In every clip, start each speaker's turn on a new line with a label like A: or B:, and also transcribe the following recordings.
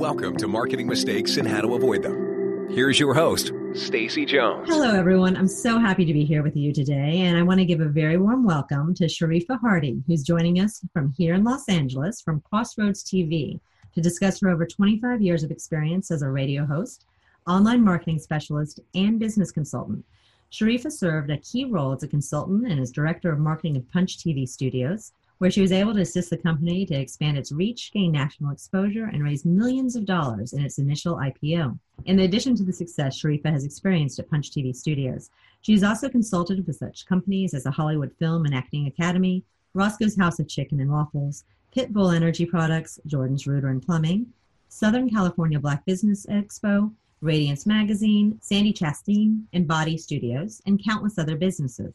A: Welcome to Marketing Mistakes and How to Avoid Them. Here's your host, Stacy Jones.
B: Hello, everyone. I'm so happy to be here with you today, and I want to give a very warm welcome to Sharifa Hardy, who's joining us from here in Los Angeles from Crossroads TV to discuss her over 25 years of experience as a radio host, online marketing specialist, and business consultant. Sharifa served a key role as a consultant and as director of marketing of Punch TV Studios, where she was able to assist the company to expand its reach, gain national exposure, and raise millions of dollars in its initial IPO. In addition to the success Sharifa has experienced at Punch TV Studios, she has also consulted with such companies as the Hollywood Film and Acting Academy, Roscoe's House of Chicken and Waffles, Pitbull Energy Products, Jordan's Rooter and Plumbing, Southern California Black Business Expo, Radiance Magazine, Sandy Chastain, and Body Studios, and countless other businesses.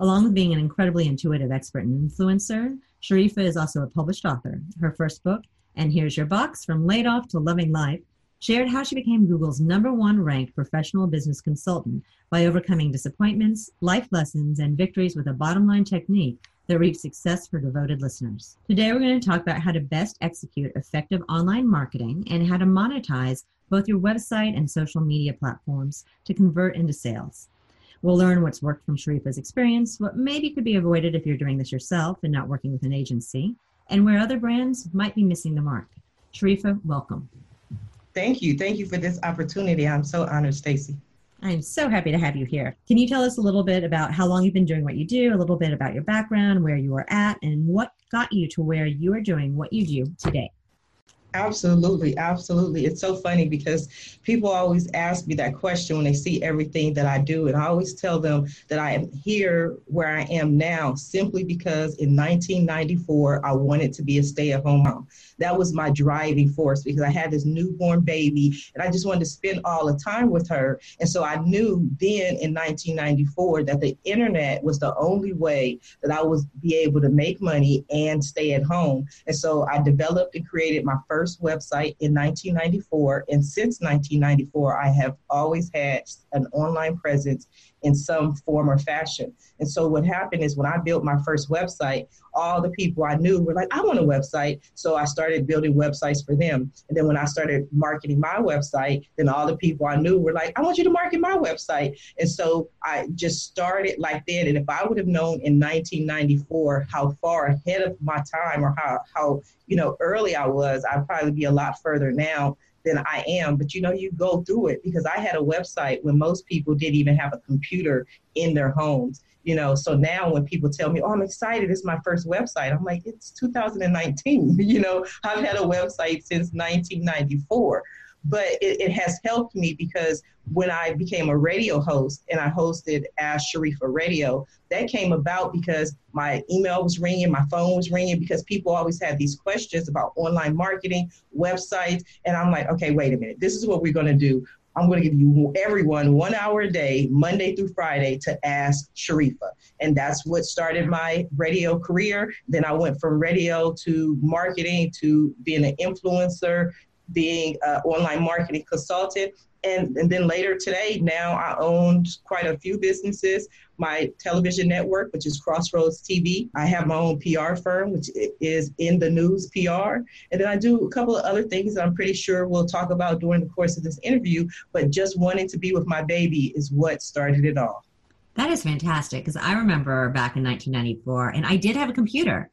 B: Along with being an incredibly intuitive expert and influencer, Sharifa is also a published author. Her first book, And Here's Your Box From Laid Off to Loving Life, shared how she became Google's number one ranked professional business consultant by overcoming disappointments, life lessons, and victories with a bottom line technique that reaps success for devoted listeners. Today, we're going to talk about how to best execute effective online marketing and how to monetize both your website and social media platforms to convert into sales. We'll learn what's worked from Sharifa's experience, what maybe could be avoided if you're doing this yourself and not working with an agency, and where other brands might be missing the mark. Sharifa, welcome.
C: Thank you. Thank you for this opportunity. I'm so honored, Stacy.
B: I'm so happy to have you here. Can you tell us a little bit about how long you've been doing what you do, a little bit about your background, where you were at, and what got you to where you are doing what you do today?
C: Absolutely, absolutely. It's so funny because people always ask me that question when they see everything that I do. And I always tell them that I am here where I am now simply because in 1994, I wanted to be a stay at home mom. That was my driving force because I had this newborn baby and I just wanted to spend all the time with her. And so I knew then in 1994 that the internet was the only way that I would be able to make money and stay at home. And so I developed and created my first first website in 1994. And since 1994, I have always had an online presence in some form or fashion. And so what happened is when I built my first website, all the people I knew were like, I want a website. So I started building websites for them. And then when I started marketing my website, then all the people I knew were like, I want you to market my website. And so I just started like that. And if I would have known in 1994 how far ahead of my time or how, how you know, early I was, I'd probably be a lot further now than I am. But you know, you go through it because I had a website when most people didn't even have a computer in their homes. You know, so now when people tell me, "Oh, I'm excited! It's my first website," I'm like, "It's 2019." you know, I've had a website since 1994 but it, it, has helped me because when I became a radio host and I hosted Ask Sharifa Radio, that came about because my email was ringing, my phone was ringing because people always had these questions about online marketing, websites. And I'm like, okay, wait a minute. This is what we're going to do. I'm going to give you everyone one hour a day, Monday through Friday, to ask Sharifa. And that's what started my radio career. Then I went from radio to marketing to being an influencer being an online marketing consultant. And, and then later today, now I own quite a few businesses. My television network, which is Crossroads TV. I have my own PR firm, which is in the news PR. And then I do a couple of other things that I'm pretty sure we'll talk about during the course of this interview. But just wanting to be with my baby is what started it all.
B: That is fantastic because I remember back in 1994, and I did have a computer,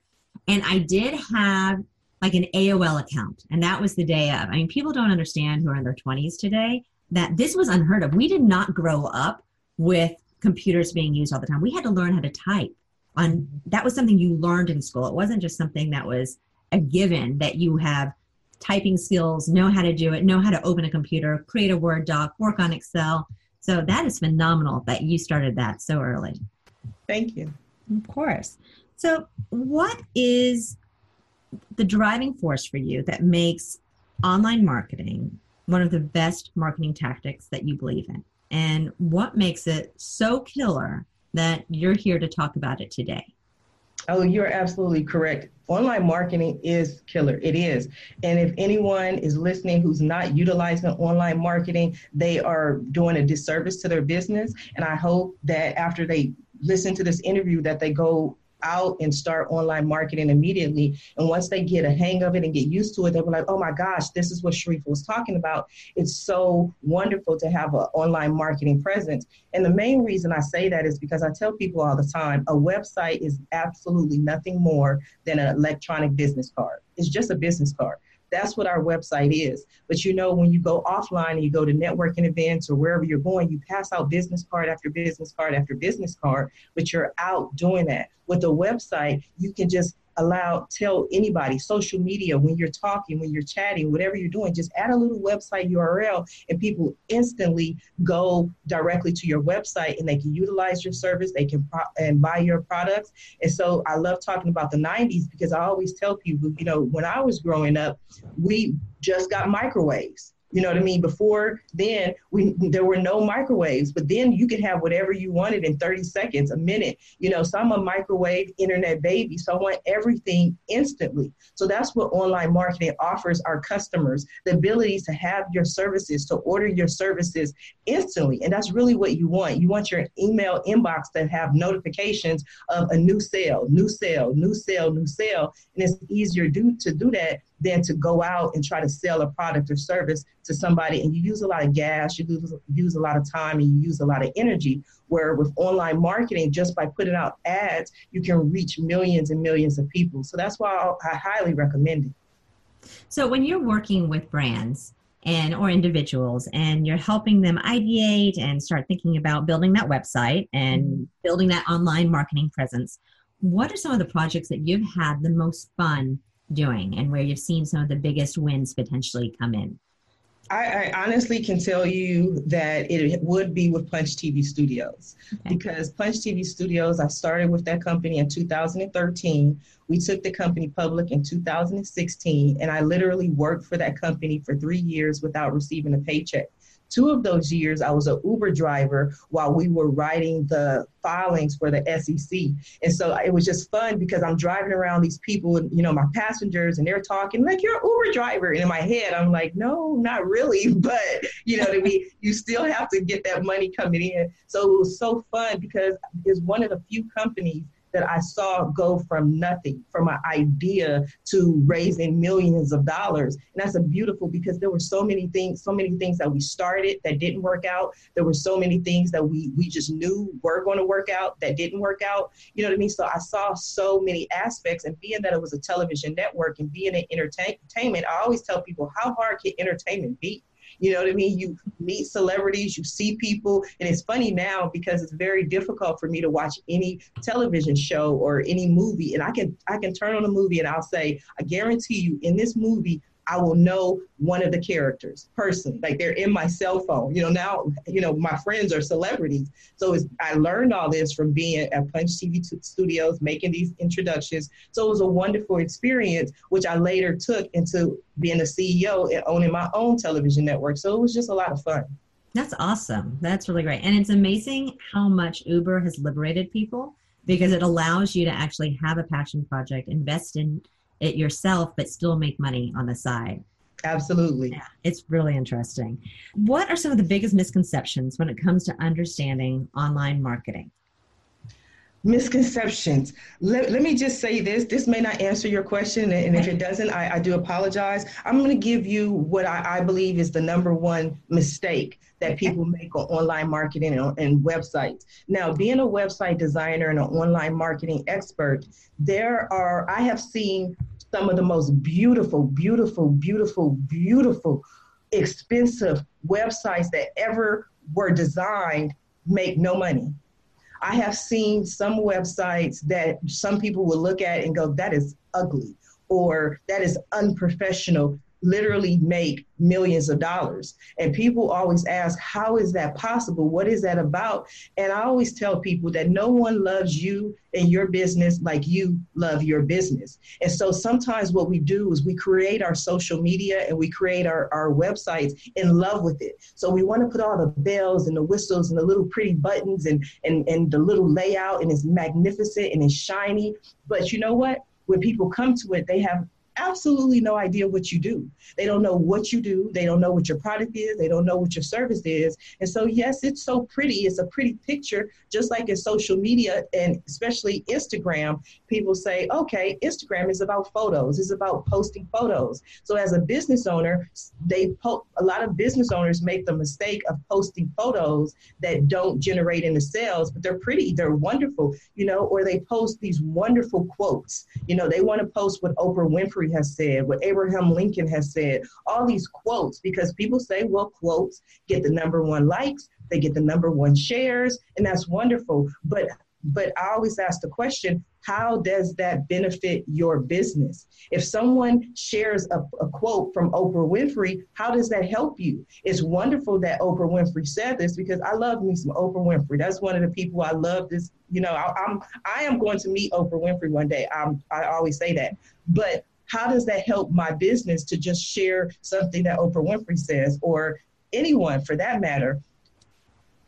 B: and I did have like an AOL account. And that was the day of. I mean, people don't understand who are in their 20s today that this was unheard of. We did not grow up with computers being used all the time. We had to learn how to type. On that was something you learned in school. It wasn't just something that was a given that you have typing skills, know how to do it, know how to open a computer, create a Word doc, work on Excel. So that is phenomenal that you started that so early.
C: Thank you.
B: Of course. So, what is the driving force for you that makes online marketing one of the best marketing tactics that you believe in? And what makes it so killer that you're here to talk about it today?
C: Oh, you're absolutely correct. Online marketing is killer. It is. And if anyone is listening who's not utilizing online marketing, they are doing a disservice to their business. And I hope that after they listen to this interview that they go out and start online marketing immediately. And once they get a hang of it and get used to it, they'll be like, oh my gosh, this is what Sharifa was talking about. It's so wonderful to have an online marketing presence. And the main reason I say that is because I tell people all the time a website is absolutely nothing more than an electronic business card. It's just a business card. That's what our website is. But you know, when you go offline and you go to networking events or wherever you're going, you pass out business card after business card after business card, but you're out doing that. With a website, you can just allow tell anybody social media when you're talking when you're chatting whatever you're doing just add a little website url and people instantly go directly to your website and they can utilize your service they can pro- and buy your products. And so i love talking about the 90s because i always tell people you know when i was growing up we just got microwaves you know what I mean? Before then, we there were no microwaves, but then you could have whatever you wanted in 30 seconds, a minute. You know, so I'm a microwave internet baby, so I want everything instantly. So that's what online marketing offers our customers: the ability to have your services, to order your services instantly, and that's really what you want. You want your email inbox to have notifications of a new sale, new sale, new sale, new sale, and it's easier do, to do that than to go out and try to sell a product or service to somebody and you use a lot of gas, you use, use a lot of time, and you use a lot of energy. Where with online marketing, just by putting out ads, you can reach millions and millions of people. So that's why I highly recommend it.
B: So when you're working with brands, and or individuals and you're helping them ideate and start thinking about building that website and mm-hmm. building that online marketing presence what are some of the projects that you've had the most fun doing and where you've seen some of the biggest wins potentially come in?
C: I, I, honestly can tell you that it would be with Punch TV Studios okay. because Punch TV Studios, I started with that company in 2013. We took the company public in 2016, and I literally worked for that company for three years without receiving a paycheck. Two of those years, I was an Uber driver while we were writing the filings for the SEC. And so it was just fun because I'm driving around these people, and, you know, my passengers, and they're talking like, you're an Uber driver. And in my head, I'm like, no, not really. But, you know I? You still have to get that money coming in. So it was so fun because it's one of the few companies that I saw go from nothing, from an idea to raising millions of dollars. And that's a beautiful because there were so many things, so many things that we started that didn't work out. There were so many things that we we just knew were going to work out that didn't work out. You know what I mean? So I saw so many aspects, and being that it was a television network and being in entertainment, I always tell people how hard can entertainment be? You know what I mean? You meet celebrities, you see people, and it's funny now because it's very difficult for me to watch any television show or any movie, and I can I can turn on a movie and I'll say, I guarantee you, in this movie, I will know one of the characters personally. Like they're in my cell phone. You know, now, you know, my friends are celebrities. So I learned all this from being at Punch TV Studios, making these introductions. So it was a wonderful experience, which I later took into being a CEO and owning my own television network. So it was just a lot of fun.
B: That's awesome. That's really great. And it's amazing how much Uber has liberated people because it allows you to actually have a passion project, invest in it yourself, but still make money on the side.
C: Absolutely.
B: Yeah, it's really interesting. What are some of the biggest misconceptions when it comes to understanding online marketing?
C: Misconceptions. Let, let me just say this. This may not answer your question, and if it doesn't, I, I do apologize. I'm going to give you what I, I, believe is the number one mistake that people make on online marketing and, and websites. Now, being a website designer and an online marketing expert, there are, I have seen some of the most beautiful, beautiful, beautiful, beautiful, expensive websites that ever were designed make no money. I have seen some websites that some people will look at and go, that is ugly or that is unprofessional literally make millions of dollars. And people always ask, how is that possible? What is that about? And I always tell people that no one loves you and your business like you love your business. And so sometimes what we do is we create our social media and we create our, our websites in love with it. So we want to put all the bells and the whistles and the little pretty buttons and, and, and the little layout and it's magnificent and it's shiny. But you know what? When people come to it, they have absolutely no idea what you do. They don't know what you do. They don't know what your product is. They don't know what your service is. And so, yes, it's so pretty. It's a pretty picture, just like in social media and especially Instagram. People say, okay, Instagram is about photos, it's about posting photos. So, as a business owner, they po- a lot of business owners make the mistake of posting photos that don't generate into sales, but they're pretty, they're wonderful, you know, or they post these wonderful quotes. You know, they want to post what Oprah Winfrey has said, what Abraham Lincoln has said, all these quotes, because people say, well, quotes get the number one likes, they get the number one shares, and that's wonderful. But but I always ask the question, how does that benefit your business? If someone shares a, a, quote from Oprah Winfrey, how does that help you? It's wonderful that Oprah Winfrey said this because I love me some Oprah Winfrey. That's one of the people I love. This, you know, I, I'm I am going to meet Oprah Winfrey one day. I'm I always say that, but how does that help my business to just share something that Oprah Winfrey says or anyone for that matter?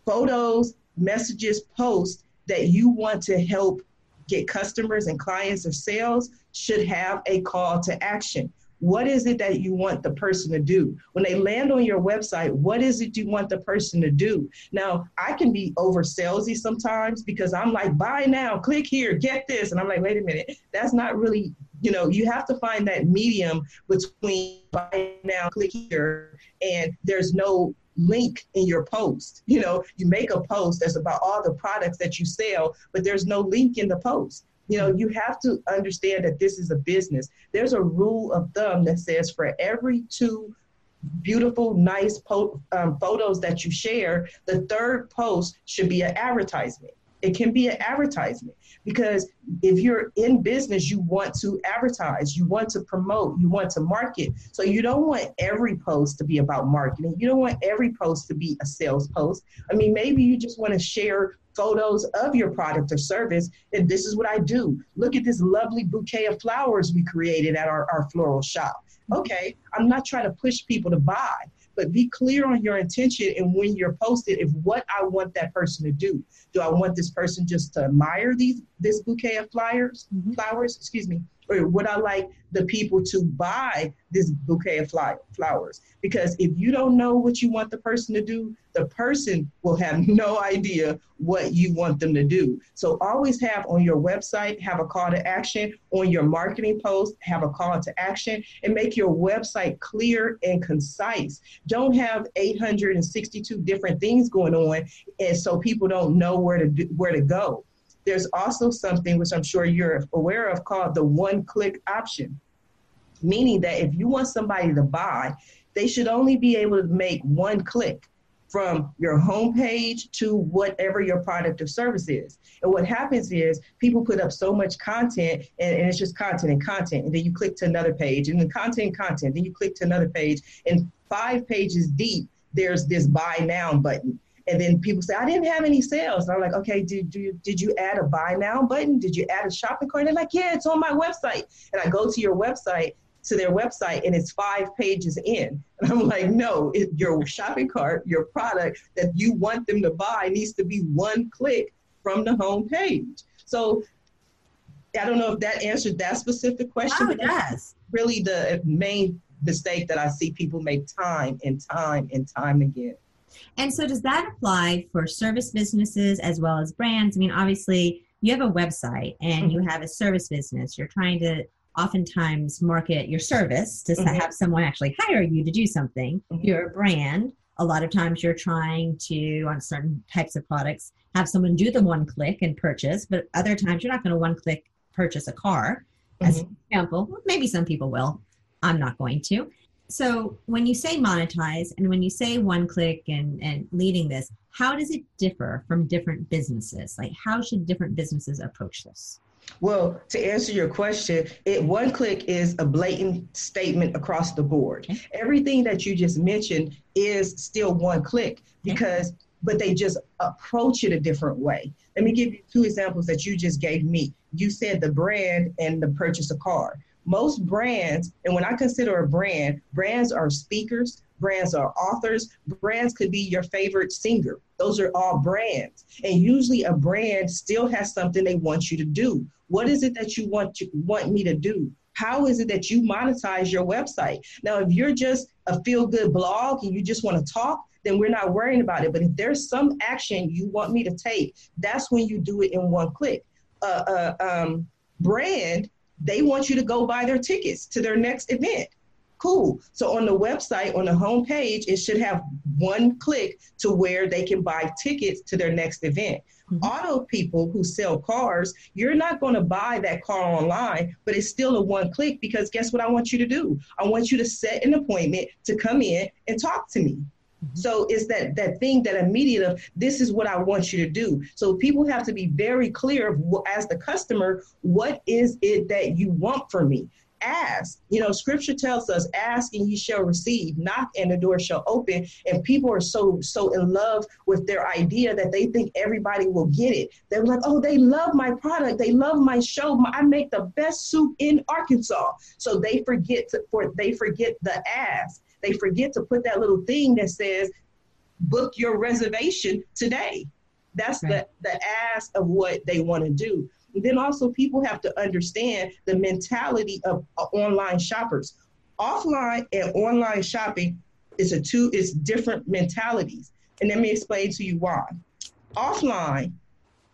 C: Photos, messages, posts that you want to help get customers and clients or sales should have a call to action. What is it that you want the person to do? When they land on your website, what is it you want the person to do? Now, I can be over salesy sometimes because I'm like, buy now, click here, get this. And I'm like, wait a minute, that's not really you know, you have to find that medium between buy now, click here, and there's no link in your post. You know, you make a post that's about all the products that you sell, but there's no link in the post. You know, you have to understand that this is a business. There's a rule of thumb that says for every two beautiful, nice po- um, photos that you share, the third post should be an advertisement. It can be an advertisement because if you're in business, you want to advertise, you want to promote, you want to market. So you don't want every post to be about marketing. You don't want every post to be a sales post. I mean, maybe you just want to share photos of your product or service. And this is what I do. Look at this lovely bouquet of flowers we created at our, our floral shop. Okay, I'm not trying to push people to buy but be clear on your intention and when you're posted if what I want that person to do. Do I want this person just to admire these this bouquet of flowers, mm-hmm. flowers, excuse me, or would I like the people to buy this bouquet of flowers? Because if you don't know what you want the person to do, the person will have no idea what you want them to do. So always have on your website, have a call to action. On your marketing post, have a call to action and make your website clear and concise. Don't have 862 different things going on and so people don't know where to do, where to go. There's also something which I'm sure you're aware of called the one click option, meaning that if you want somebody to buy, they should only be able to make one click from your homepage to whatever your product or service is. And what happens is people put up so much content and, and, it's just content and content. And then you click to another page and then content and content. Then you click to another page. And five pages deep, there's this buy now button. And then people say, I didn't have any sales. And I'm like, okay, did, do you, did you add a buy now button? Did you add a shopping cart? And they're like, yeah, it's on my website. And I go to your website, to their website, and it's five pages in. And I'm like, no, it, your shopping cart, your product that you want them to buy needs to be one click from the home page. So I don't know if that answered that specific question.
B: Oh, it does.
C: Really the main mistake that I see people make time and time and time again.
B: And so, does that apply for service businesses as well as brands? I mean, obviously, you have a website and you mm-hmm. have a service business. You're trying to oftentimes market your service to mm-hmm. have someone actually hire you to do something. Mm-hmm. You're a brand. A lot of times, you're trying to, on certain types of products, have someone do the one click and purchase, but other times, you're not going to one click purchase a car. As an mm-hmm. example, maybe some people will. I'm not going to so when you say monetize and when you say one click and, and leading this, how does it differ from different businesses? Like how should different businesses approach this?
C: Well, to answer your question, it one click is a blatant statement across the board. Okay. Everything that you just mentioned is still one click because okay. but they just approach it a different way. Let me give you two examples that you just gave me. You said the brand and the purchase of car most brands, and when I consider a brand, brands are speakers, brands are authors, brands could be your favorite singer. Those are all brands. And usually a brand still has something they want you to do. What is it that you want to want me to do? How is it that you monetize your website? Now, if you're just a feel good blog and you just want to talk, then we're not worrying about it. But if there's some action you want me to take, that's when you do it in one click. Uh, uh, um, brand, they want you to go buy their tickets to their next event. Cool. So on the website, on the home page, it should have one click to where they can buy tickets to their next event. Mm-hmm. Auto people who sell cars, you're not going to buy that car online, but it's still a one click because guess what I want you to do? I want you to set an appointment to come in and talk to me. Mm-hmm. So it's that that thing that immediate of this is what I want you to do. So people have to be very clear of, as the customer, what is it that you want from me? ask. You know, scripture tells us, ask and ye shall receive, knock and the door shall open. And people are so so in love with their idea that they think everybody will get it. They're like, oh, they love my product, they love my show. I make the best soup in Arkansas. So they forget to for they forget the ask. They forget to put that little thing that says, book your reservation today. That's right. the, the ask of what they want to do then also people have to understand the mentality of uh, online shoppers. Offline and online shopping is a two is different mentalities. And let me explain to you why. Offline,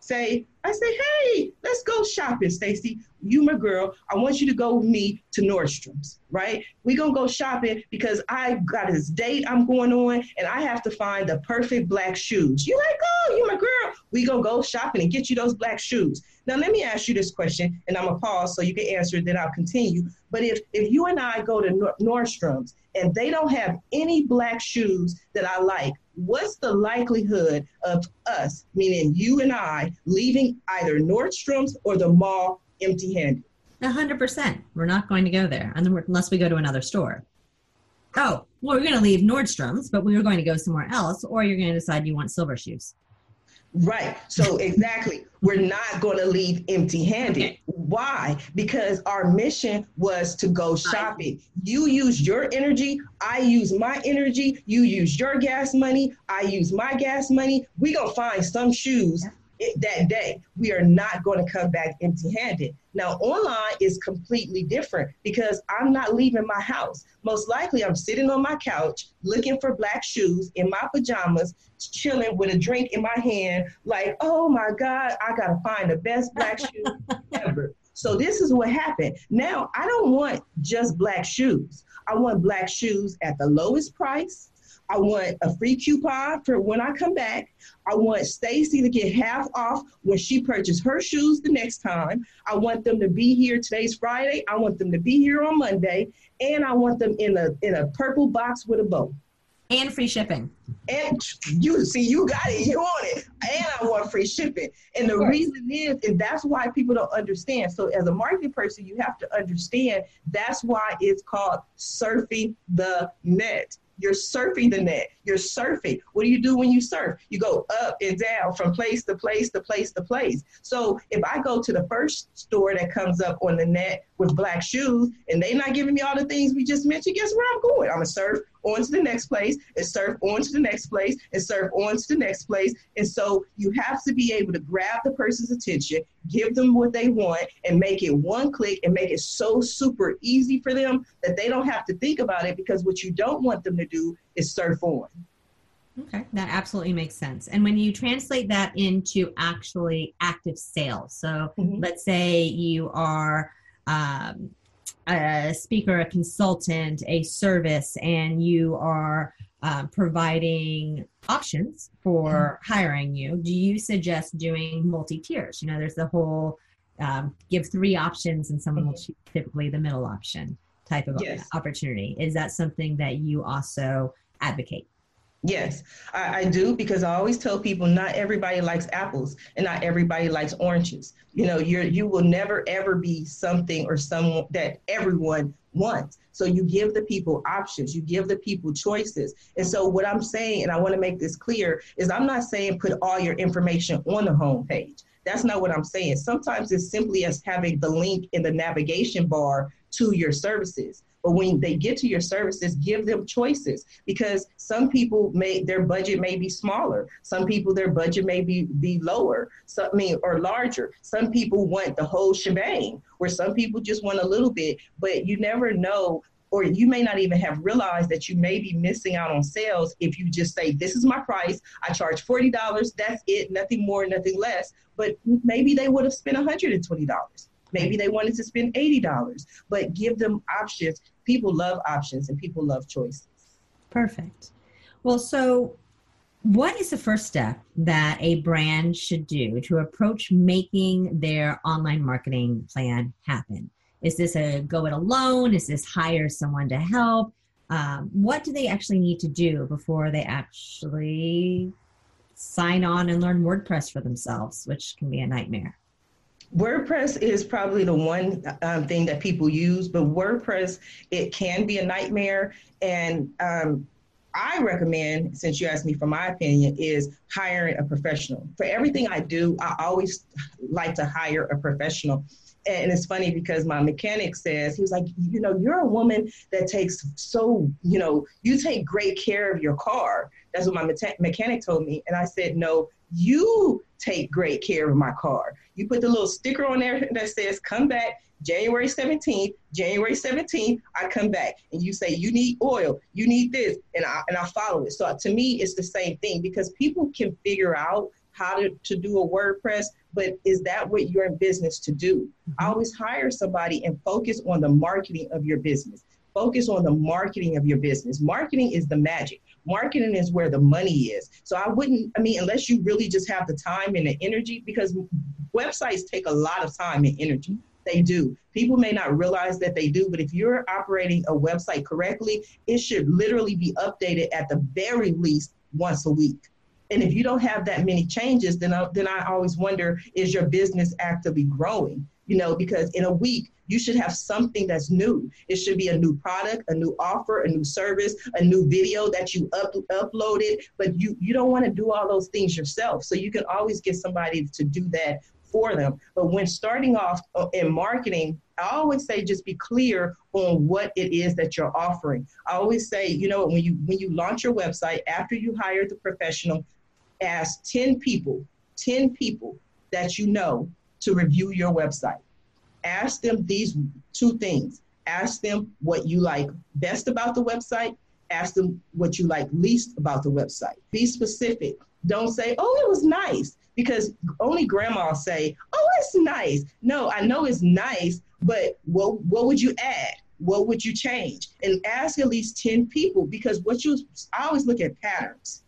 C: say, I say, hey, let's go shopping, Stacy. You, my girl, I want you to go with me to Nordstrom's, right? we gonna go shopping because I got this date I'm going on and I have to find the perfect black shoes. You like, oh, you my girl. We gonna go shopping and get you those black shoes. Now let me ask you this question, and I'm gonna pause so you can answer it, then I'll continue. But if if you and I go to Nordstrom's and they don't have any black shoes that I like, what's the likelihood of us, meaning you and I, leaving either Nordstrom's or the mall empty-handed?
B: hundred percent. We're not going to go there unless we go to another store. Oh, well, we're going to leave Nordstrom's, but we were going to go somewhere else, or you're going to decide you want silver shoes.
C: Right. So exactly, we're not going to leave empty-handed. Okay. Why? Because our mission was to go shopping. You use your energy, I use my energy, you use your gas money, I use my gas money. We're going to find some shoes that day. We are not going to come back empty handed. Now, online is completely different because I'm not leaving my house. Most likely, I'm sitting on my couch looking for black shoes in my pajamas, chilling with a drink in my hand, like, oh my God, I got to find the best black shoe ever. So, this is what happened. Now, I don't want just black shoes. I want black shoes at the lowest price I want a free coupon for when I come back. I want Stacy to get half off when she purchases her shoes the next time. I want them to be here. Today's Friday. I want them to be here on Monday, and I want them in a in a purple box with a bow.
B: And free shipping.
C: And you see, you got it. You want it. And I want free shipping. And the reason is, and that's why people don't understand. So, as a marketing person, you have to understand that's why it's called surfing the net you're surfing the net. You're surfing. What do you do when you surf? You go up and down from place to place to place to place. So if I go to the first store that comes up on the net with black shoes and they're not giving me all the things we just mentioned, guess where I'm going? I'm gonna surf on to the next place and surf on to the next place and surf on to the next place. And so you have to be able to grab the person's attention, give them what they want, and make it one click and make it so super easy for them that they don't have to think about it because what you don't want them to do is surf on.
B: Okay, that absolutely makes sense. And when you translate that into actually active sales, so mm-hmm. let's say you are um, a speaker, a consultant, a service, and you are uh, providing options for mm-hmm. hiring you, do you suggest doing multi tiers? You know, there's the whole um, give three options and someone mm-hmm. will choose typically the middle option type of yes. opportunity. Is that something that you also advocate?
C: Yes, I, I, do because I always tell people not everybody likes apples and not everybody likes oranges. You know, you're you will never ever be something or someone that everyone wants. So you give the people options, you give the people choices. And so what I'm saying, and I want to make this clear, is I'm not saying put all your information on the home page. That's not what I'm saying. Sometimes it's simply as having the link in the navigation bar to your services But when they get to your services, give them choices because some people may their budget may be smaller. Some people their budget may be, be lower. Some I mean or larger. Some people want the whole shebang, where some people just want a little bit. But you never know or you may not even have realized that you may be missing out on sales if you just say, This is my price. I charge $40. That's it. Nothing more, nothing less. But maybe they would have spent $120. Maybe they wanted to spend $80. But give them options. People love options and people love choices.
B: Perfect. Well, so what is the first step that a brand should do to approach making their online marketing plan happen? Is this a go it alone? Is this hire someone to help? Um, what do they actually need to do before they actually sign on and learn WordPress for themselves, which can be a nightmare?
C: WordPress is probably the one um, thing that people use, but WordPress, it can be a nightmare. And um, I recommend, since you asked me for my opinion, is hiring a professional. For everything I do, I always like to hire a professional and it's funny because my mechanic says he was like you know you're a woman that takes so you know you take great care of your car that's what my me- mechanic told me and i said no you take great care of my car you put the little sticker on there that says come back January 17th, January 17th, I come back and you say, you need oil, you need this, and I, and I follow it. So to me, it's the same thing because people can figure out how to, to do a WordPress, but is that what you're in business to do? Mm-hmm. Always hire somebody and focus on the marketing of your business. Focus on the marketing of your business. Marketing is the magic. Marketing is where the money is. So I wouldn't, I mean, unless you really just have the time and the energy, because websites take a lot of time and energy. They do. People may not realize that they do, but if you're operating a website correctly, it should literally be updated at the very least once a week. And if you don't have that many changes, then I, then I always wonder, is your business actively growing? You know, because in a week, you should have something that's new. It should be a new product, a new offer, a new service, a new video that you up, uploaded, but you, you don't want to do all those things yourself. So you can always get somebody to do that for them. But when starting off uh, in marketing, I always say just be clear on what it is that you're offering. I always say, you know, when you when you launch your website after you hire the professional, ask 10 people, 10 people that you know to review your website. Ask them these two things. Ask them what you like best about the website. Ask them what you like least about the website. Be specific. Don't say, oh, it was nice, because only grandma say, oh, it's nice. No, I know it's nice, but what, what would you add? What would you change? And ask at least 10 people because what you, I always look at patterns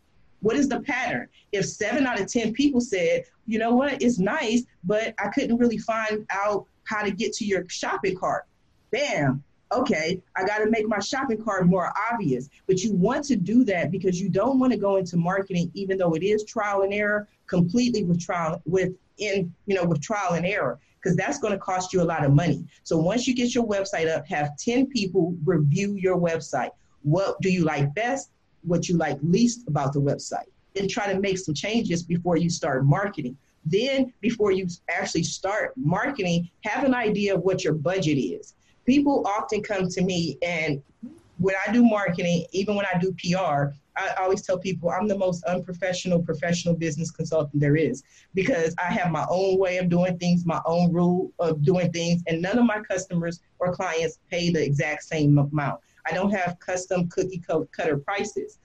C: what is the pattern? If seven out of 10 people said, you know what, it's nice, but I couldn't really find out how to get to your shopping cart. Bam. Okay, I got to make my shopping cart more obvious. But you want to do that because you don't want to go into marketing, even though it is trial and error, completely with trial with in you know with trial and error because that's going to cost you a lot of money. So once you get your website up, have 10 people review your website. What do you like best? what you like least about the website and try to make some changes before you start marketing. Then, before you actually start marketing, have an idea of what your budget is. People often come to me, and when I do marketing, even when I do PR, I always tell people I'm the most unprofessional professional business consultant there is because I have my own way of doing things, my own rule of doing things, and none of my customers or clients pay the exact same amount. I don't have custom cookie cutter prices.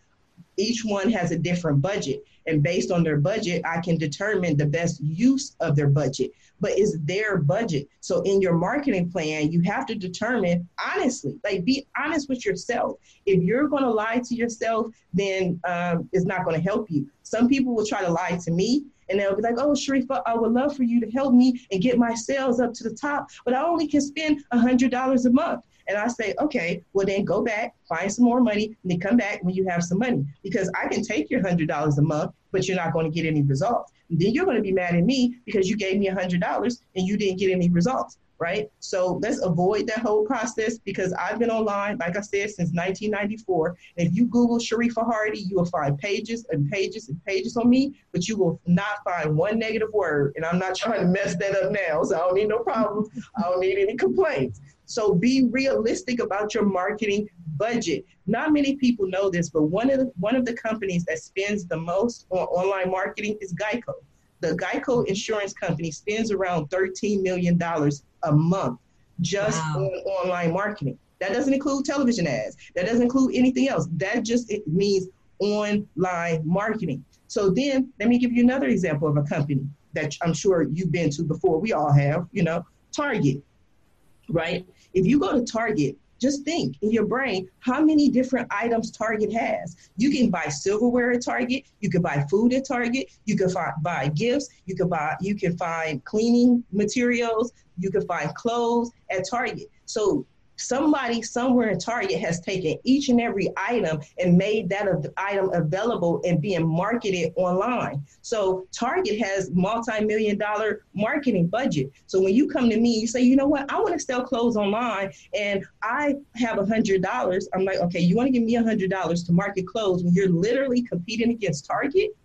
C: Each one has a different budget, and based on their budget, I can determine the best use of their budget. But it's their budget. So in your marketing plan, you have to determine honestly, like be honest with yourself. If you're going to lie to yourself, then um, it's not going to help you. Some people will try to lie to me and they'll be like, oh, Sharifa, I would love for you to help me and get my sales up to the top, but I only can spend a $100 a month. And I say, okay, well then go back, find some more money, and then come back when you have some money. Because I can take your hundred dollars a month, but you're not going to get any results. And then you're going to be mad at me because you gave me hundred dollars and you didn't get any results. Right? So let's avoid that whole process because I've been online, like I said, since 1994. If you Google Sharifa Hardy, you will find pages and pages and pages on me, but you will not find one negative word. And I'm not trying to mess that up now, so I don't need no problems. I don't need any complaints. So be realistic about your marketing budget. Not many people know this, but one of the, one of the companies that spends the most on online marketing is Geico the Geico mm-hmm. insurance company spends around $13 million a month just wow. on online marketing. That doesn't include television ads. That doesn't include anything else. That just it means online marketing. So then let me give you another example of a company that I'm sure you've been to before. We all have, you know, Target, right? If you go to Target, just think in your brain how many different items Target has. You can buy silverware at Target. You can buy food at Target. You can find, buy gifts. You can buy. You can find cleaning materials. You can find clothes at Target. So somebody somewhere in Target has taken each and every item and made that item available and being marketed online. So Target has multi-million dollar marketing budget. So when you come to me, you say, you know what, I want to sell clothes online and I have a hundred dollars. I'm like, okay, you want to give me a hundred dollars to market clothes when you're literally competing against Target?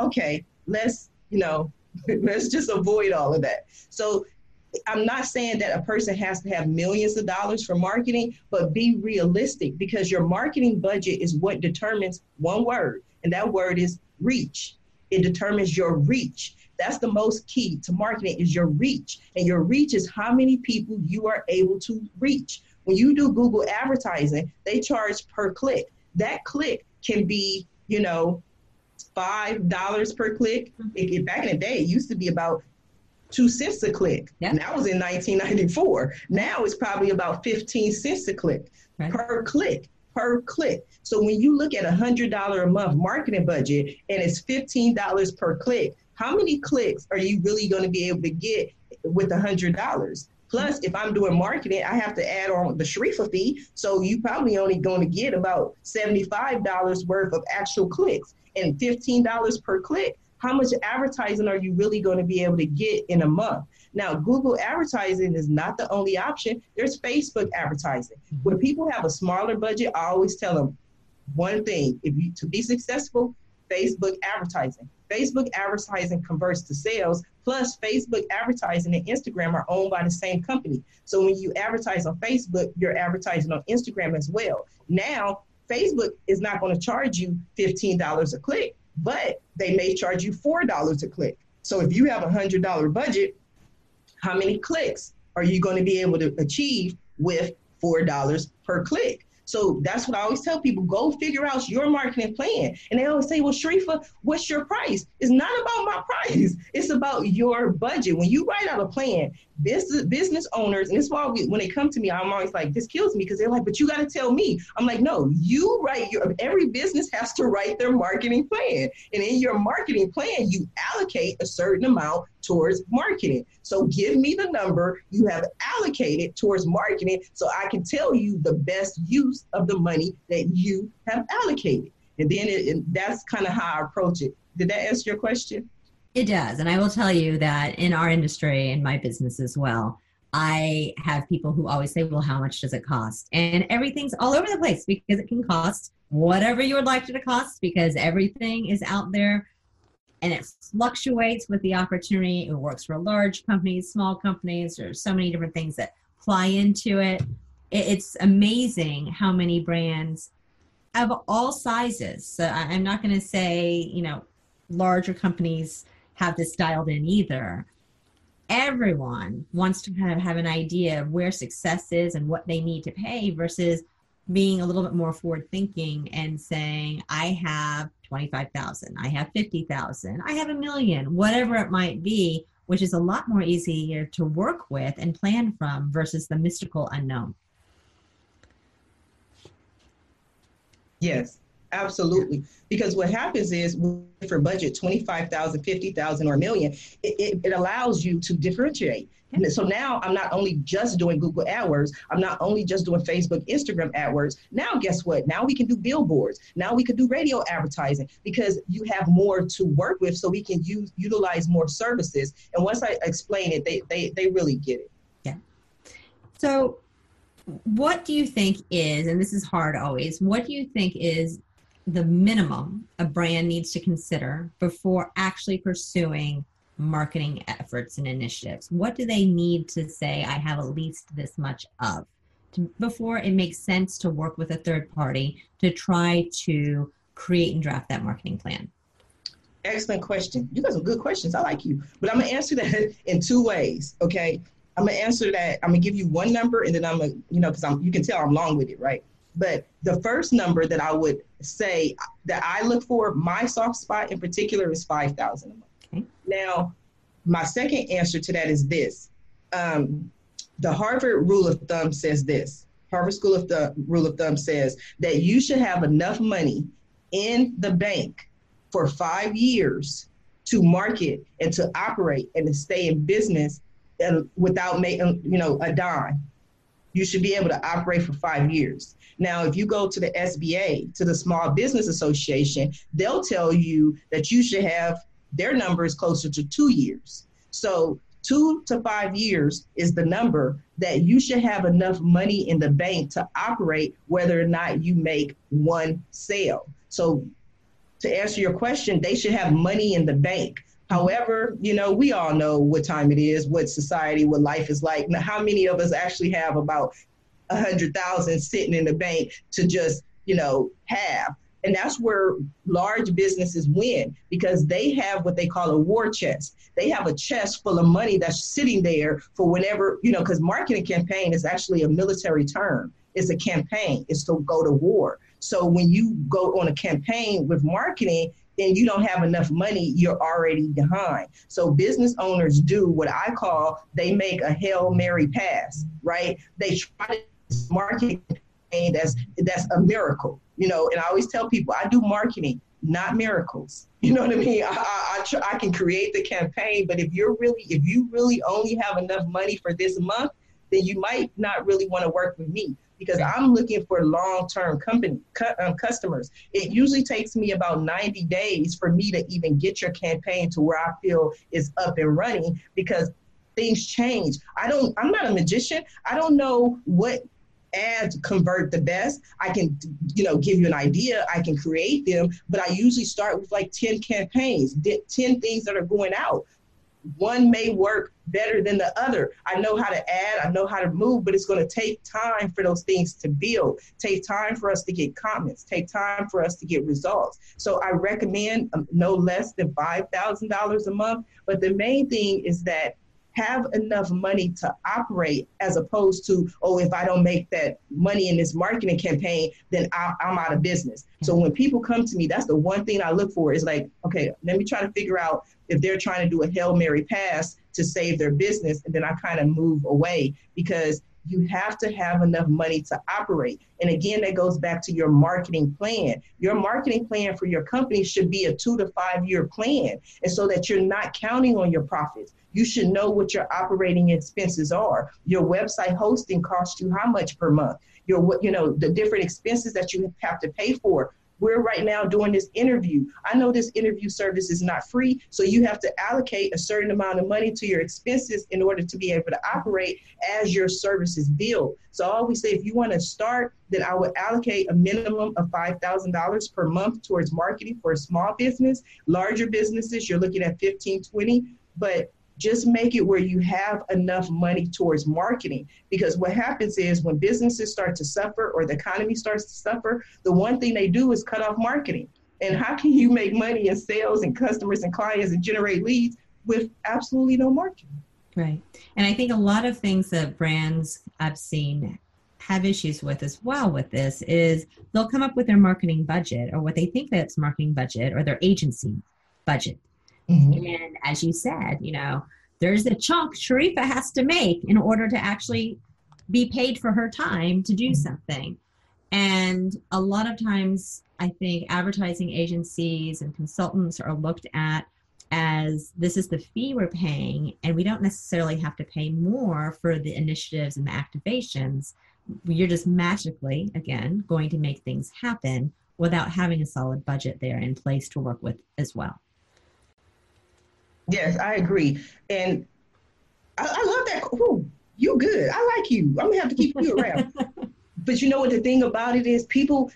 C: Okay, let's, you know, let's just avoid all of that. So I'm not saying that a person has to have millions of dollars for marketing, but be realistic because your marketing budget is what determines one word, and that word is reach. It determines your reach. That's the most key to marketing is your reach. And your reach is how many people you are able to reach. When you do Google advertising, they charge per click. That click can be, you know, five dollars per click. Mm-hmm. It, it, back in the day, it used to be about two cents a click. Yeah. And that was in 1994. Now it's probably about 15 cents a click right. per click. Per click. So when you look at a hundred dollar a month marketing budget and it's fifteen dollars per click, how many clicks are you really going to be able to get with a hundred dollars? Plus, if I'm doing marketing, I have to add on the Sharifa fee. So you probably only going to get about $75 worth of actual clicks and $15 per click how much advertising are you really going to be able to get in a month? Now, Google advertising is not the only option. There's Facebook advertising. When people have a smaller budget, I always tell them one thing: if you to be successful, Facebook advertising. Facebook advertising converts to sales. Plus, Facebook advertising and Instagram are owned by the same company. So when you advertise on Facebook, you're advertising on Instagram as well. Now, Facebook is not going to charge you $15 a click but they may charge you $4 a click. So if you have a $100 budget, how many clicks are you going to be able to achieve with $4 per click? So that's what I always tell people go figure out your marketing plan. And they always say, well, Sharifa, what's your price? It's not about my price, it's about your budget. When you write out a plan, business, business owners, and is why we, when they come to me, I'm always like, this kills me because they're like, but you got to tell me. I'm like, no, you write your, every business has to write their marketing plan. And in your marketing plan, you allocate a certain amount towards marketing. So give me the number you have allocated towards marketing so I can tell you the best use of the money that you have allocated. And then it, and that's kind of how I approach it. Did that answer your question?
B: It does. And I will tell you that in our industry, in my business as well, I have people who always say, well, how much does it cost? And everything's all over the place because it can cost whatever you would like it to cost because everything is out there and it fluctuates with the opportunity. It works for large companies, small companies. There's so many different things that fly into it. It's amazing how many brands of all sizes. So I'm not going to say, you know, larger companies have this dialed in either. Everyone wants to kind of have an idea of where success is and what they need to pay versus being a little bit more forward thinking and saying, I have 25,000, I have 50,000, I have a million, whatever it might be, which is a lot more easier to work with and plan from versus the mystical unknown.
C: Yes, absolutely. Because what happens is for budget 25,000, 50,000 or a million, it, it, it allows you to differentiate. So now I'm not only just doing Google AdWords, I'm not only just doing Facebook, Instagram AdWords. Now, guess what? Now we can do billboards. Now we can do radio advertising because you have more to work with so we can use utilize more services. And once I explain it, they, they, they really get it.
B: Yeah. So, what do you think is, and this is hard always, what do you think is the minimum a brand needs to consider before actually pursuing marketing efforts and initiatives? What do they need to say, I have at least this much of, to, before it makes sense to work with a third party to try to create and draft that marketing plan?
C: Excellent question. You got some good questions. I like you. But I'm going to answer that in two ways, okay? I'm gonna answer that. I'm gonna give you one number, and then I'm gonna, you know, because I'm, you can tell I'm long with it, right? But the first number that I would say that I look for, my soft spot in particular, is five thousand a month. Okay. Now, my second answer to that is this: um, the Harvard rule of thumb says this. Harvard School of the rule of thumb says that you should have enough money in the bank for five years to market and to operate and to stay in business without making, you know, a dime. You should be able to operate for five years. Now, if you go to the SBA, to the Small Business Association, they'll tell you that you should have their numbers closer to two years. So, two to five years is the number that you should have enough money in the bank to operate whether or not you make one sale. So, to answer your question, they should have money in the bank Mm-hmm. However, you know, we all know what time it is, what society, what life is like. Now, how many of us actually have about a hundred thousand sitting in the bank to just, you know, have? And that's where large businesses win because they have what they call a war chest. They have a chest full of money that's sitting there for whenever, you know, because marketing campaign is actually a military term. It's a campaign, it's to go to war. So when you go on a campaign with marketing, and you don't have enough money, you're already behind. So business owners do what I call they make a Hail Mary pass, right? They try to market that's that's a miracle, you know. And I always tell people I do marketing, not miracles. You know what I mean? I I, I, tr- I can create the campaign, but if you're really if you really only have enough money for this month, then you might not really want to work with me because I'm looking for long-term company cu- um, customers. It usually takes me about 90 days for me to even get your campaign to where I feel is up and running because things change. I don't. I'm not a magician. I don't know what ads convert the best. I can, you know, give you an idea. I can create them, but I usually start with like 10 campaigns, 10 things that are going out one may work better than the other. I know how to add, I know how to move, but it's going to take time for those things to build, take time for us to get comments, take time for us to get results. So I recommend um, no less than $5,000 a month. But the main thing is that have enough money to operate as opposed to, oh, if I don't make that money in this marketing campaign, then I, am out of business. So when people come to me, that's the one thing I look for is like, okay, let me try to figure out if they're trying to do a Hail Mary pass to save their business, and then I kind of move away because you have to have enough money to operate. And again, that goes back to your marketing plan. Your marketing plan for your company should be a two to five year plan. And so that you're not counting on your profits. You should know what your operating expenses are. Your website hosting costs you how much per month? Your, you know, the different expenses that you have to pay for we're right now doing this interview. I know this interview service is not free, so you have to allocate a certain amount of money to your expenses in order to be able to operate as your services build. So I always say if you want to start, then I would allocate a minimum of $5,000 per month towards marketing for a small business. Larger businesses, you're looking at 15, 20, but just make it where you have enough money towards marketing. Because what happens is when businesses start to suffer or the economy starts to suffer the one thing they do is cut off marketing. And how can you make money in sales and customers and clients and generate leads with absolutely no marketing?
B: Right. And i think a lot of things that brands i've seen have issues with as well with this is they'll come up with their marketing budget or what they think that's marketing budget or their agency budget Mm-hmm. And as you said, you know, there's a chunk Sharifa has to make in order to actually be paid for her time to do mm-hmm. something. And a lot of times, I think advertising agencies and consultants are looked at as this is the fee we're paying, and we don't necessarily have to pay more for the initiatives and the activations. You're just magically, again, going to make things happen without having a solid budget there in place to work with as well.
C: Yes, I agree. And I, I love that. Ooh, you good. I like you. I'm gonna have to keep you around. but you know what the thing about it is people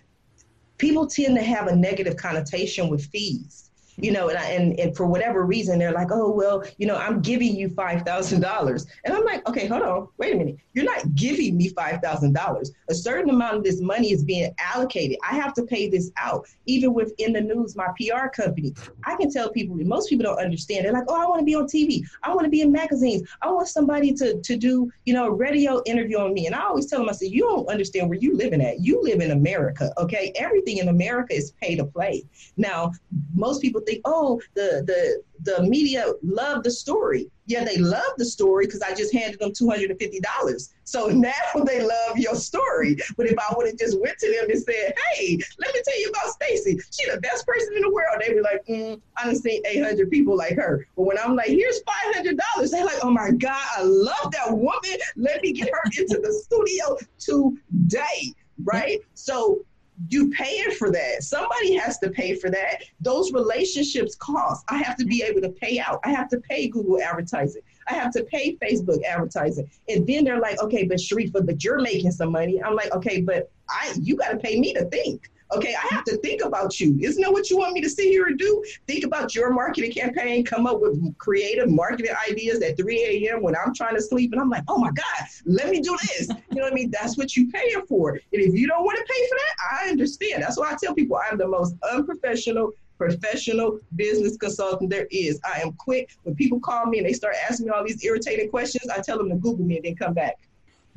C: people tend to have a negative connotation with fees you know, and, I, and, and for whatever reason, they're like, oh, well, you know, I'm giving you $5,000. And I'm like, okay, hold on, wait a minute. You're not giving me $5,000. A certain amount of this money is being allocated. I have to pay this out. Even within the news, my PR company, I can tell people, most people don't understand. They're like, oh, I want to be on TV. I want to be in magazines. I want somebody to, to do, you know, a radio interview on me. And I always tell them, I say, you don't understand where you're living at. You live in America, okay? Everything in America is pay to play. Now, most people think, oh, the the the media love the story. Yeah, they love the story because I just handed them two hundred and fifty dollars. So now they love your story. But if I would have just went to them and said, "Hey, let me tell you about Stacy. She's the best person in the world," they'd be like, mm, "I done seen eight hundred people like her." But when I'm like, "Here's five hundred dollars," they're like, "Oh my God, I love that woman. Let me get her into the studio today." Right? So you paying for that. Somebody has to pay for that. Those relationships cost. I have to be able to pay out. I have to pay Google advertising. I have to pay Facebook advertising. And then they're like, okay, but Sharifa, but you're making some money. I'm like, okay, but I you got to pay me to think. Okay, I have to think about you. Isn't that what you want me to sit here and do? Think about your marketing campaign, come up with creative marketing ideas at 3 a.m. when I'm trying to sleep. And I'm like, oh my God, let me do this. You know what I mean? That's what you paying for. And if you don't want to pay for that, I understand. That's why I tell people I'm the most unprofessional professional business consultant there is. I am quick. When people call me and they start asking me all these irritating questions, I tell them to Google me and then come back.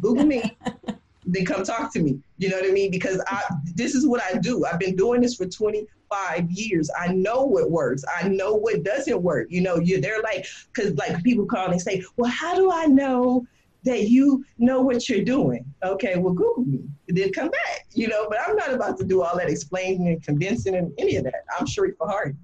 C: Google me then come talk to me. You know what I mean? Because I this is what I do. I've been doing this for 25 years. I know what works. I know what doesn't work. You know, you they're like because like people call and say, well, how do I know that you know what you're doing? Okay, well, Google me. Then come back. You know, but I'm not about to do all that explaining and convincing and any of that. I'm Sharifa Hardy.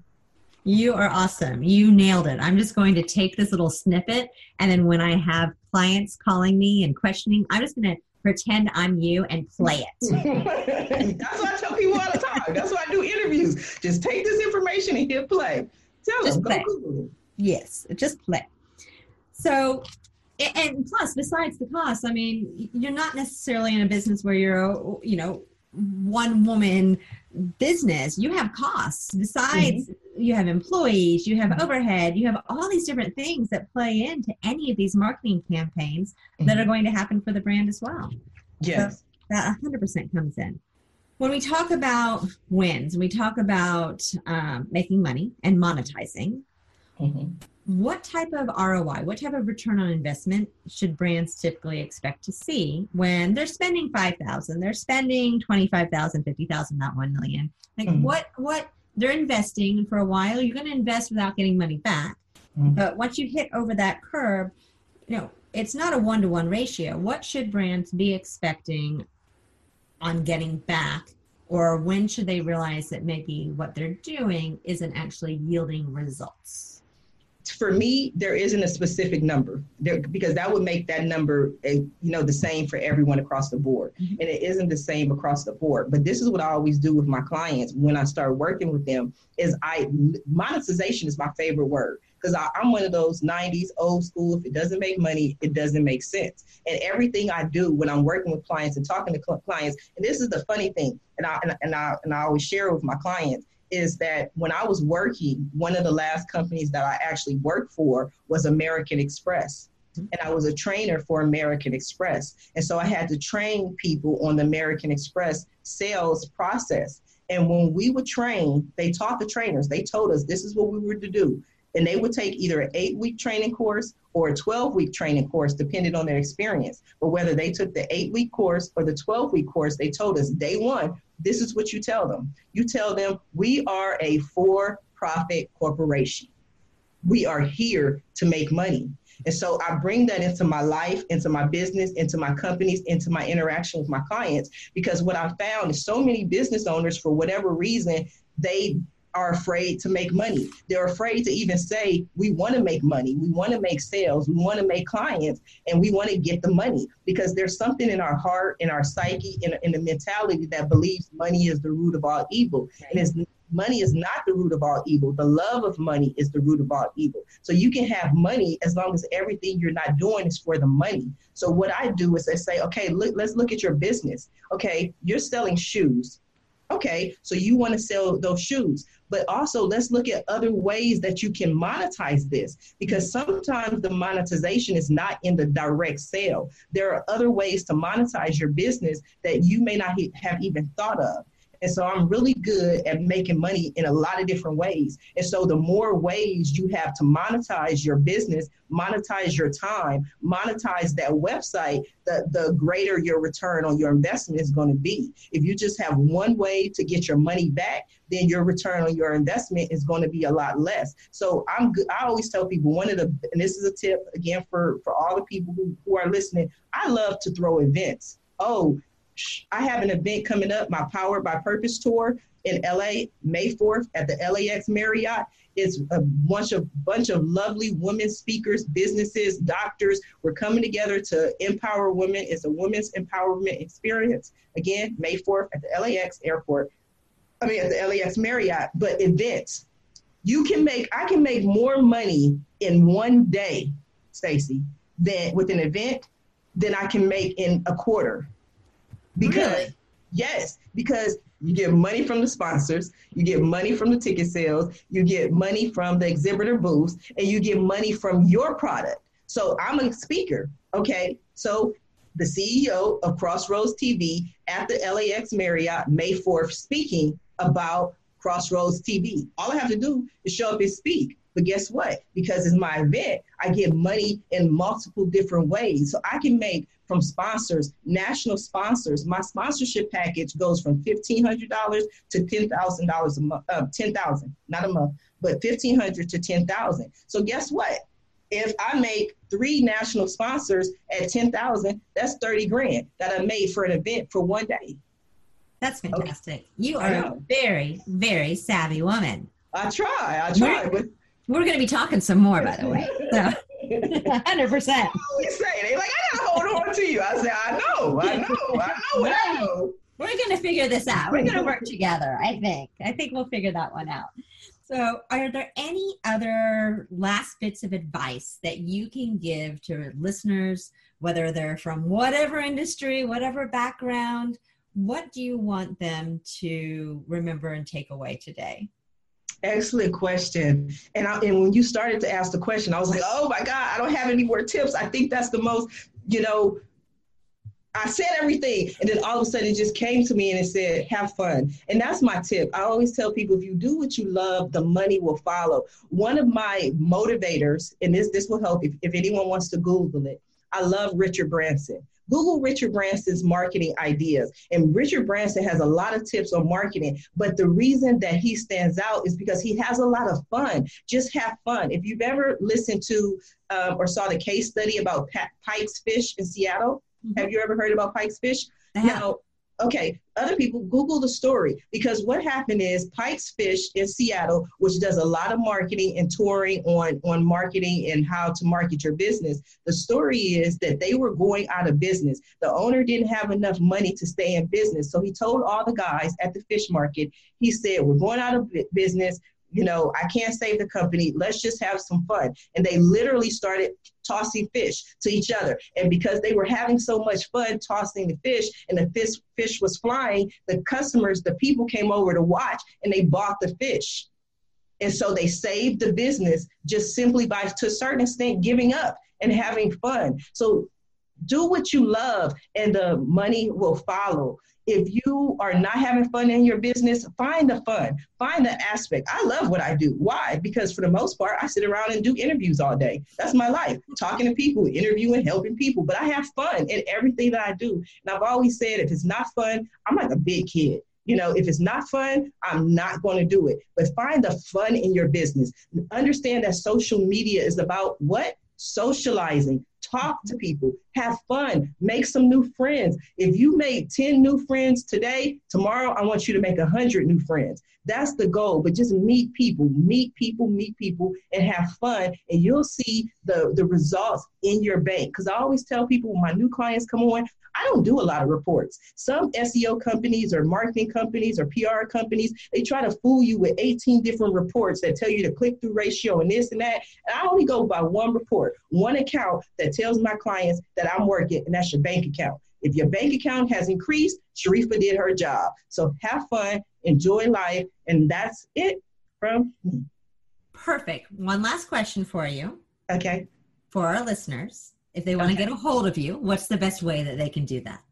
B: You are awesome. You nailed it. I'm just going to take this little snippet, and then when I have clients calling me and questioning, I'm just going to pretend I'm you and play
C: it. That's what I tell people all the time. That's why I do interviews. Just take this information and hit play. Tell just them, play. go Google it.
B: Yes, just play. So, and plus, besides the cost, I mean, you're not necessarily in a business where you're, you know, one woman business. You have costs besides mm-hmm you have employees, you have mm-hmm. overhead, you have all these different things that play into any of these marketing campaigns mm-hmm. that are going to happen for the brand as well.
C: Yes. So
B: that 100% comes in. When we talk about wins, we talk about um, making money and monetizing. Mm-hmm. What type of ROI, what type of return on investment should brands typically expect to see when they're spending 5000 they're spending 25000 50000 not 1 million? Like mm-hmm. what, what, they're investing and for a while you're going to invest without getting money back. Mm-hmm. but once you hit over that curb you know it's not a one-to-one ratio. What should brands be expecting on getting back? Or when should they realize that maybe what they're doing isn't actually yielding results
C: for me, there isn't a specific number there, because that would make that number, a, you know, the same for everyone across the board, mm-hmm. and it isn't the same across the board. But this is what I always do with my clients when I start working with them: is I monetization is my favorite word because I'm one of those 90s old school. If it doesn't make money, it doesn't make sense. And everything I do when I'm working with clients and talking to clients, and this is the funny thing, and I and, and I and I always share with my clients is that when I was working, one of the last companies that I actually worked for was American Express. Mm-hmm. And I was a trainer for American Express. And so I had to train people on the American Express sales process. And when we would train, they taught the trainers, they told us this is what we were to do. And they would take either an eight week training course or a 12 week training course, depending on their experience. But whether they took the eight week course or the 12 week course, they told us day one, this is what you tell them. You tell them, we are a for profit corporation. We are here to make money. And so I bring that into my life, into my business, into my companies, into my interaction with my clients. Because what I found is so many business owners, for whatever reason, they are afraid to make money. They're afraid to even say, we want to make money, we want to make sales, we want to make clients, and we want to get the money because there's something in our heart, in our psyche, in, in the mentality that believes money is the root of all evil. And it's money is not the root of all evil. The love of money is the root of all evil. So you can have money as long as everything you're not doing is for the money. So what I do is I say, okay, look, let's look at your business. Okay, you're selling shoes. Okay, so you want to sell those shoes, but also let's look at other ways that you can monetize this because sometimes the monetization is not in the direct sale. There are other ways to monetize your business that you may not have even thought of. And so I'm really good at making money in a lot of different ways. And so the more ways you have to monetize your business, monetize your time, monetize that website, the, the greater your return on your investment is going to be. If you just have one way to get your money back, then your return on your investment is going to be a lot less. So I'm good. I always tell people one of the, and this is a tip again for, for all the people who, who are listening, I love to throw events. Oh, I have an event coming up, my Powered by Purpose tour in LA, May 4th at the LAX Marriott. It's a bunch of bunch of lovely women speakers, businesses, doctors. We're coming together to empower women. It's a women's empowerment experience. Again, May 4th at the LAX airport. I mean at the LAX Marriott, but events. You can make I can make more money in one day, Stacy, than with an event than I can make in a quarter because really? yes, because you get money from the sponsors, you get money from the ticket sales, you get money from the exhibitor booths, and you get money from your product. So I'm a speaker, okay? So the CEO of Crossroads TV at the LAX Marriott May 4th speaking about Crossroads TV. All I have to do is show up and speak. But guess what? Because it's my event, I get money in multiple different ways. So I can make from sponsors, national sponsors. My sponsorship package goes from fifteen hundred dollars to ten thousand dollars a month. Uh, ten thousand, not a month, but fifteen hundred to ten thousand. So guess what? If I make three national sponsors at ten thousand, that's thirty grand that I made for an event for one day.
B: That's fantastic. Okay. You are a very, very savvy woman.
C: I try. I try.
B: We're, but we're going to be talking some more, by the way. So. Hundred percent.
C: always say they like I hold on to you. I say I know, I know, I know, I know.
B: We're gonna figure this out. We're gonna work together. I think. I think we'll figure that one out. So, are there any other last bits of advice that you can give to listeners, whether they're from whatever industry, whatever background? What do you want them to remember and take away today?
C: Excellent question. And I, and when you started to ask the question, I was like, oh my God, I don't have any more tips. I think that's the most, you know, I said everything, and then all of a sudden it just came to me and it said, have fun. And that's my tip. I always tell people if you do what you love, the money will follow. One of my motivators, and this this will help if, if anyone wants to Google it, I love Richard Branson. Google Richard Branson's marketing ideas. And Richard Branson has a lot of tips on marketing, but the reason that he stands out is because he has a lot of fun. Just have fun. If you've ever listened to um, or saw the case study about Pike's Fish in Seattle, mm-hmm. have you ever heard about Pike's Fish? Now, okay, other people Google the story because what happened is Pike's Fish in Seattle, which does a lot of marketing and touring on, on marketing and how to market your business. The story is that they were going out of business. The owner didn't have enough money to stay in business. So he told all the guys at the fish market, he said, We're going out of business you know, I can't save the company. Let's just have some fun. And they literally started tossing fish to each other. And because they were having so much fun tossing the fish and the fish fish was flying, the customers, the people came over to watch and they bought the fish. And so they saved the business just simply by to a certain extent giving up and having fun. So do what you love and the money will follow if you are not having fun in your business, find the fun, find the aspect. I love what I do. Why? Because for the most part, I sit around and do interviews all day. That's my life, talking to people, interviewing, helping people. But I have fun in everything that I do. And I've always said, if it's not fun, I'm like a big kid. You know, if it's not fun, I'm not going to do it. But find the fun in your business. Understand that social media is about what? Socializing, talk to people, have fun, make some new friends. If you made 10 new friends today, tomorrow I want you to make 100 new friends. That's the goal, but just meet people, meet people, meet people, and have fun, and you'll see the, the results in your bank. Because I always tell people when my new clients come on, I don't do a lot of reports. Some SEO companies or marketing companies or PR companies, they try to fool you with 18 different reports that tell you the click through ratio and this and that. And I only go by one report, one account that tells my clients that I'm working, and that's your bank account. If your bank account has increased, Sharifa did her job. So have fun, enjoy life, and that's it from me.
B: Perfect. One last question for you.
C: Okay.
B: For our listeners, if they want to get a hold of you, what's the best way that they can do that?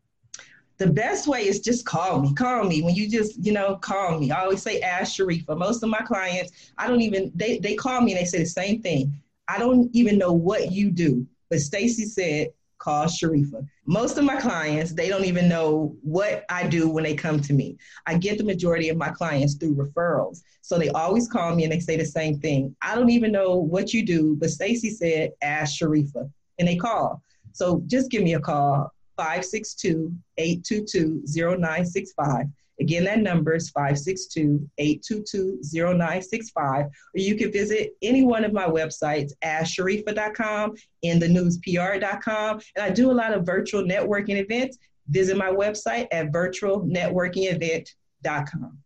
C: The best way is just call me. Call me when you just, you know, call me. I always say ask Sharifa. Most of my clients, I don't even they they call me and they say the same thing. I don't even know what you do, but Stacy said call Sharifa. Most of my clients, they don't even know what I do when they come to me. I get the majority of my clients through referrals. So they always call me and they say the same thing. I don't even know what you do, but Stacy said ask Sharifa and they call. So just give me a call, 562 822 0965. Again, that number is 562 822 0965. Or you can visit any one of my websites, asharifa.com, inthenewspr.com. And I do a lot of virtual networking events. Visit my website at virtualnetworkingevent.com.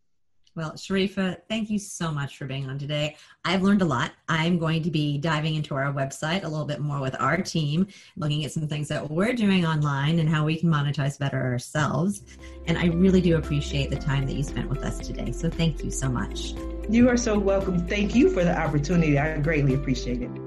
B: Well, Sharifa, thank you so much for being on today. I've learned a lot. I'm going to be diving into our website a little bit more with our team, looking at some things that we're doing online and how we can monetize better ourselves. And I really do appreciate the time that you spent with us today. So thank you so much.
C: You are so welcome. Thank you for the opportunity. I greatly appreciate it.